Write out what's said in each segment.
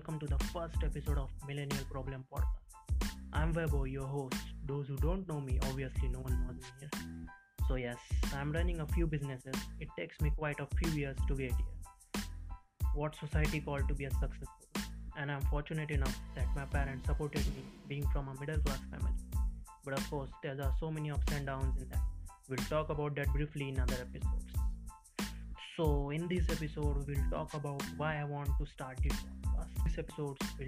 welcome to the first episode of Millennial Problem Podcast. I'm Vaibhav, your host. Those who don't know me, obviously no one knows me here. So yes, I'm running a few businesses. It takes me quite a few years to get here. What society called to be a successful. And I'm fortunate enough that my parents supported me being from a middle class family. But of course, there are so many ups and downs in that. We'll talk about that briefly in other episodes. So, in this episode, we'll talk about why I want to start this This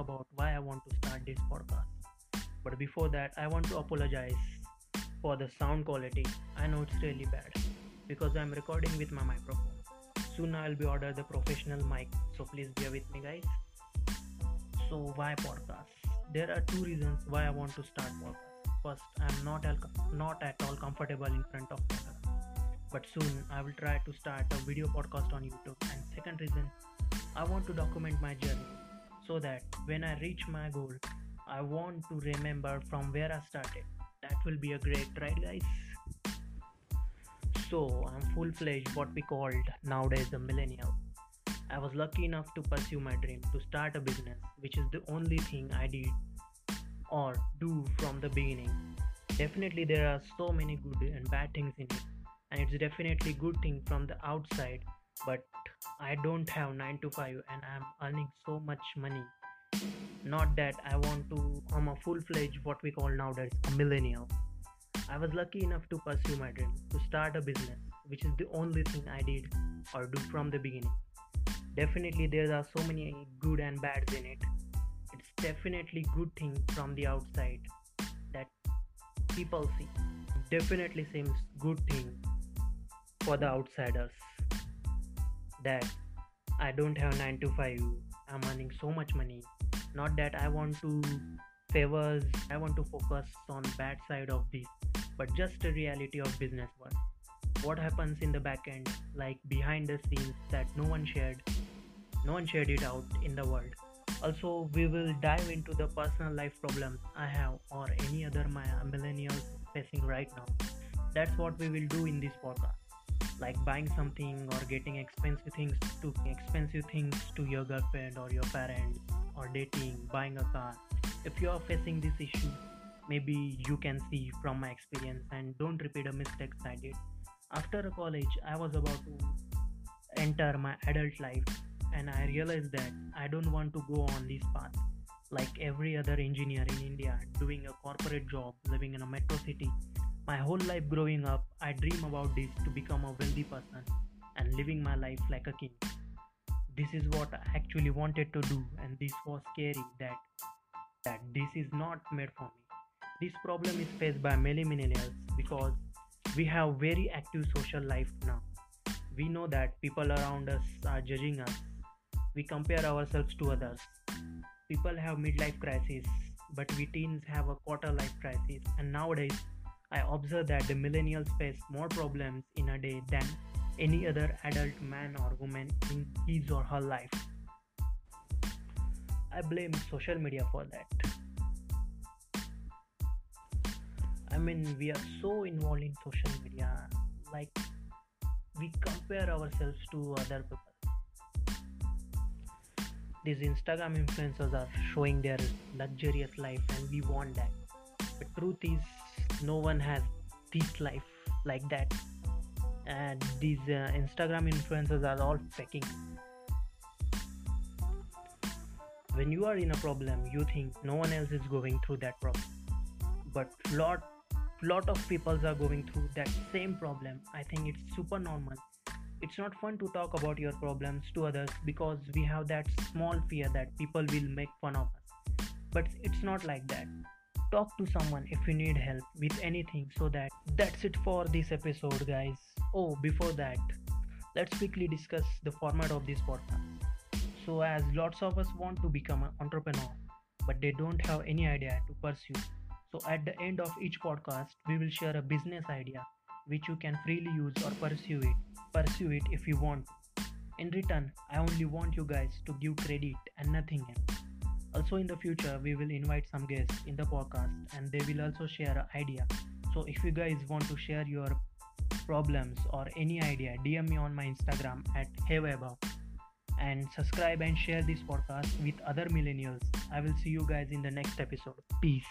about why I want to start this podcast. But before that, I want to apologize for the sound quality. I know it's really bad because I'm recording with my microphone. Soon I'll be order the professional mic, so please bear with me, guys. So, why podcast? There are two reasons why I want to start podcast. First, I'm not al- not at all comfortable in front of camera but soon I will try to start a video podcast on YouTube. And second reason, I want to document my journey so that when I reach my goal, I want to remember from where I started. That will be a great right guys. So I'm full fledged what we called nowadays a millennial. I was lucky enough to pursue my dream to start a business, which is the only thing I did or do from the beginning. Definitely there are so many good and bad things in it and it's definitely good thing from the outside but i don't have 9 to 5 and i'm earning so much money. Not that i want to i'm a full-fledged what we call nowadays a millennial i was lucky enough to pursue my dream to start a business which is the only thing i did or do from the beginning. Definitely there are so many good and bads in it. It's definitely good thing from the outside that people see. Definitely seems good thing for the outsiders that I don't have 9 to 5 I'm earning so much money. Not that I want to favors I want to focus on bad side of this but just a reality of business world. What happens in the back end like behind the scenes that no one shared no one shared it out in the world. Also we will dive into the personal life problems I have or any other my millennials facing right now. That's what we will do in this podcast like buying something or getting expensive things to expensive things to your girlfriend or your parents or dating buying a car. If you are facing this issue maybe you can see from my experience and don't repeat a mistakes i did. After college i was about to enter my adult life and i realized that i don't want to go on this path. Like every other engineer in india doing a corporate job living in a metro city my whole life growing up, I dream about this to become a wealthy person and living my life like a king. This is what I actually wanted to do, and this was scary that that this is not made for me. This problem is faced by many millennials because we have very active social life now. We know that people around us are judging us. We compare ourselves to others. People have midlife crisis, but we teens have a quarter life crisis, and nowadays I observe that the millennials face more problems in a day than any other adult man or woman in his or her life. I blame social media for that. I mean, we are so involved in social media, like we compare ourselves to other people. These Instagram influencers are showing their luxurious life, and we want that. The truth is, no one has this life like that. And these uh, instagram influencers are all faking. When you are in a problem you think no one else is going through that problem. But lot lot of people are going through that same problem. I think it's super normal. It's not fun to talk about your problems to others because we have that small fear that people will make fun of us. But it's not like that talk to someone if you need help with anything. So that that's it for this episode guys. Oh before that let's quickly discuss the format of this podcast. So as lots of us want to become an entrepreneur but they don't have any idea to pursue so at the end of each podcast we will share a business idea which you can freely use or pursue it pursue it if you want. In return i only want you guys to give credit and nothing else also in the future we will invite some guests in the podcast and they will also share idea so if you guys want to share your problems or any idea dm me on my instagram at heyvaiibhav and subscribe and share this podcast with other millennials. I will see you guys in the next episode. Peace.